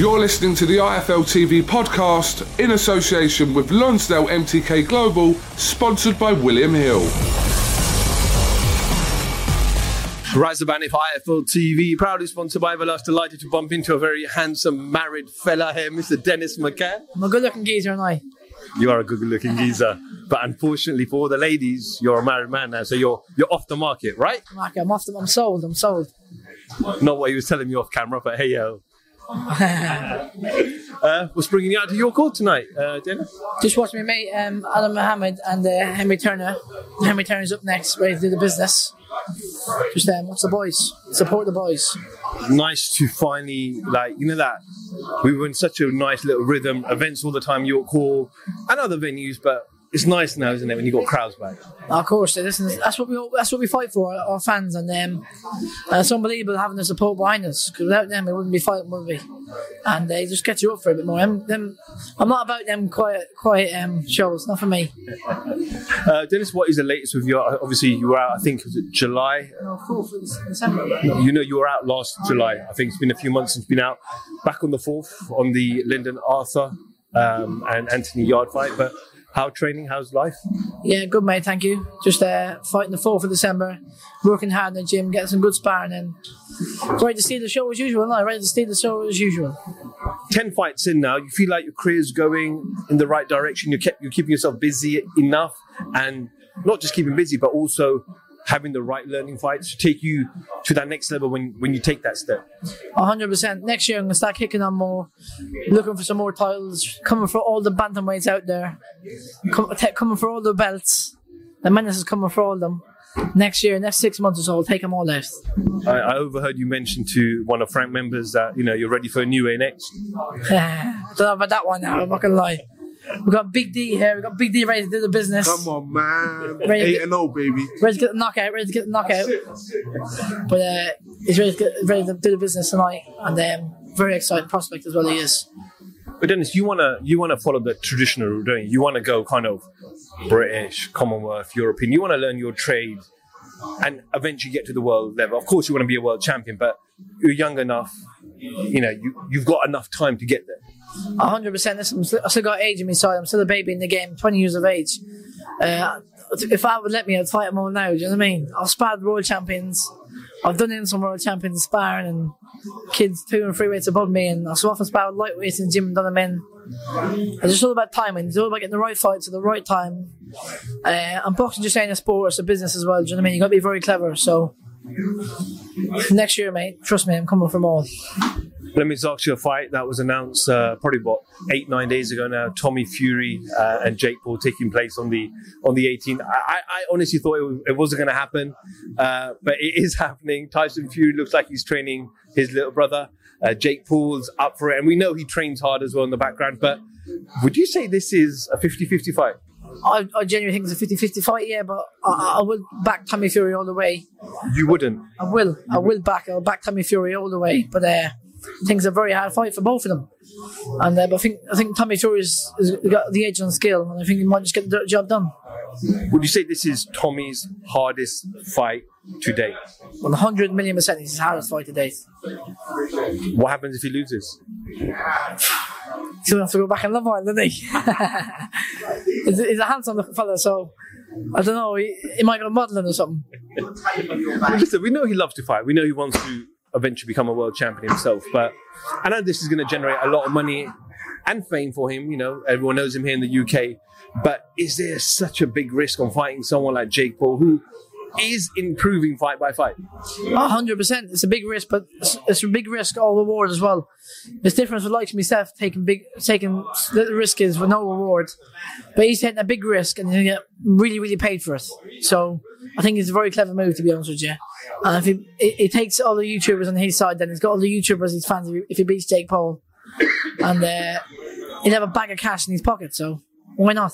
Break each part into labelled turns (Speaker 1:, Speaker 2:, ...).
Speaker 1: You're listening to the IFL TV podcast in association with Lonsdale MTK Global, sponsored by William Hill.
Speaker 2: Rise Band if IFL TV, proudly sponsored by Everlast. Delighted to bump into a very handsome married fella here, Mr. Dennis McCann.
Speaker 3: I'm a good looking geezer, and I.
Speaker 2: You are a good looking geezer. But unfortunately for all the ladies, you're a married man now, so you're you're off the market, right?
Speaker 3: Market, I'm off them. I'm sold. I'm sold.
Speaker 2: Not what he was telling me off camera, but hey yo. Uh, what's bringing you out to your court tonight, uh, Dennis?
Speaker 3: Just watched my mate um, Adam Mohammed and uh, Henry Turner. Henry Turner's up next, ready to do the business. Just um, what's the boys? Support the boys.
Speaker 2: Nice to finally, like, you know, that we were in such a nice little rhythm, events all the time, York Hall and other venues, but it's nice now, isn't it, when you got crowds back?
Speaker 3: Of course, listen, that's what we that's what we fight for, our fans, and um, and it's unbelievable having the support behind us. Because without them, we wouldn't be fighting, would we? And they just get you up for a bit more. I'm, them, I'm not about them quiet, quiet um, shows. Not for me.
Speaker 2: Uh, Dennis, what is the latest with your? Obviously, you were out. I think was it July.
Speaker 3: No, fourth of December.
Speaker 2: You know, you were out last July. I think it's been a few months since you've been out. Back on the fourth on the Lyndon Arthur um, and Anthony Yarde fight, but. How training? How's life?
Speaker 3: Yeah, good mate. Thank you. Just uh, fighting the fourth of December, working hard in the gym, getting some good sparring, and ready to see the show as usual. No, ready to see the show as usual.
Speaker 2: Ten fights in now. You feel like your career's going in the right direction. You kept you're keeping yourself busy enough, and not just keeping busy, but also having the right learning fights to take you to that next level when, when you take that step?
Speaker 3: 100%. Next year, I'm going to start kicking on more, looking for some more titles, coming for all the bantamweights out there, com- coming for all the belts. The menace is coming for all of them. Next year, next six months or so, I'll take them all out.
Speaker 2: I, I overheard you mention to one of Frank members that you know you're ready for a new A next.
Speaker 3: I don't know about that one now, I'm not going to lie. We've got Big D here. We've got Big D ready to do the business.
Speaker 4: Come on, man.
Speaker 3: Ready to
Speaker 4: 8
Speaker 3: get-
Speaker 4: and 0, baby.
Speaker 3: Ready to get the knockout. Ready to get the knockout. But uh, he's ready to, get, ready to do the business tonight, and um, very exciting prospect as well. He is.
Speaker 2: But Dennis, you wanna you wanna follow the traditional route, don't you? You wanna go kind of British, Commonwealth, European. You wanna learn your trade and eventually get to the world level. Of course, you want to be a world champion, but you're young enough. You know, you, you've got enough time to get there.
Speaker 3: hundred percent. Listen, I'm still, I still got age in my side. I'm still a baby in the game. Twenty years of age. Uh, if I would let me, I'd fight them all now. Do you know what I mean? I've sparred world champions. I've done in some world champions sparring and kids two and three weights above me, and I've so often sparred lightweights in the gym and done them in. It's just all about timing. It's all about getting the right fights at the right time. Uh, and boxing just ain't a sport; it's a business as well. Do you know what I mean? You've got to be very clever. So next year, mate, trust me, I'm coming from all.
Speaker 2: Let me ask you a fight that was announced uh, probably what eight nine days ago now. Tommy Fury uh, and Jake Paul taking place on the on the 18th. I, I I honestly thought it, was, it wasn't going to happen, uh, but it is happening. Tyson Fury looks like he's training his little brother. Uh, Jake Paul's up for it, and we know he trains hard as well in the background. But would you say this is a 50-50 fight?
Speaker 3: I, I genuinely think it's a 50 50 fight, yeah, but I, I will back Tommy Fury all the way.
Speaker 2: You wouldn't.
Speaker 3: I will. I will back. I'll back Tommy Fury all the way. But uh, I think it's a very hard fight for both of them. And uh, but I think I think Tommy Fury's has got the edge on skill, and I think he might just get the job done.
Speaker 2: Would you say this is Tommy's hardest fight to date?
Speaker 3: Well, 100 million percent is his hardest fight to date.
Speaker 2: What happens if he loses?
Speaker 3: He's going to have to go back and Love Island, doesn't he? he's, he's a handsome fella, so I don't know. He, he might go modelling or something.
Speaker 2: Listen, we know he loves to fight. We know he wants to eventually become a world champion himself. But I know this is going to generate a lot of money and fame for him. You know, everyone knows him here in the UK. But is there such a big risk on fighting someone like Jake Paul, who is improving fight by fight?
Speaker 3: hundred percent. It's a big risk, but it's, it's a big risk, all reward as well. There's difference with likes myself taking big, taking the risk is with no reward, but he's taking a big risk and he's get really, really paid for it. So I think it's a very clever move, to be honest with you. And if he, it, takes all the YouTubers on his side, then he's got all the YouTubers, his fans. If he, if he beats Jake Paul, and uh, he'll have a bag of cash in his pocket. So why not?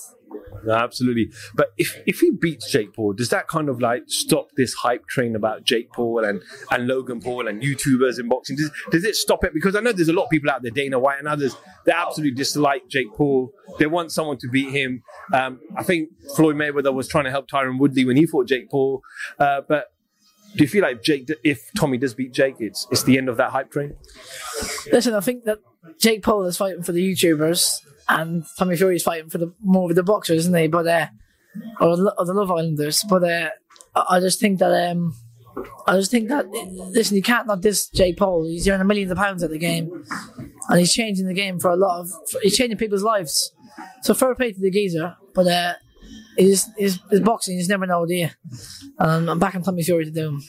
Speaker 2: No, absolutely. But if, if he beats Jake Paul, does that kind of like stop this hype train about Jake Paul and, and Logan Paul and YouTubers in boxing? Does, does it stop it? Because I know there's a lot of people out there, Dana White and others, they absolutely dislike Jake Paul. They want someone to beat him. Um, I think Floyd Mayweather was trying to help Tyron Woodley when he fought Jake Paul. Uh, but do you feel like Jake, if Tommy does beat Jake, it's it's the end of that hype train?
Speaker 3: Listen, I think that Jake Paul is fighting for the YouTubers, and Tommy Fury is fighting for the more of the boxers, isn't he? But uh, or, or the Love Islanders. But uh, I just think that um, I just think that listen, you can't not diss Jake Paul. He's earning millions of pounds at the game, and he's changing the game for a lot of. He's changing people's lives. So fair play to the geezer, but uh, his, his boxing, he's never know, do you? Um, I'm back in Tommy Fury to do him.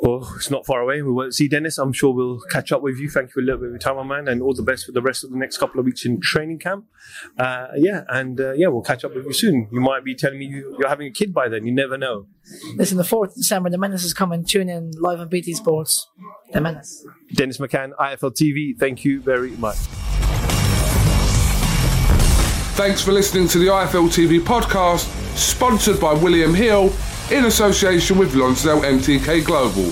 Speaker 2: Well, it's not far away. We won't see Dennis. I'm sure we'll catch up with you. Thank you for a little bit of your time, my man, and all the best for the rest of the next couple of weeks in training camp. Uh, yeah, and uh, yeah, we'll catch up with you soon. You might be telling me you, you're having a kid by then. You never know.
Speaker 3: Listen, the 4th December, the Menace is coming. Tune in live on BT Sports. The Menace.
Speaker 2: Dennis McCann, IFL TV. Thank you very much.
Speaker 1: Thanks for listening to the IFL TV podcast, sponsored by William Hill in association with Lonsdale MTK Global.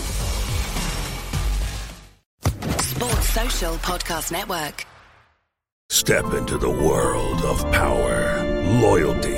Speaker 4: Sports Social Podcast Network.
Speaker 5: Step into the world of power, loyalty,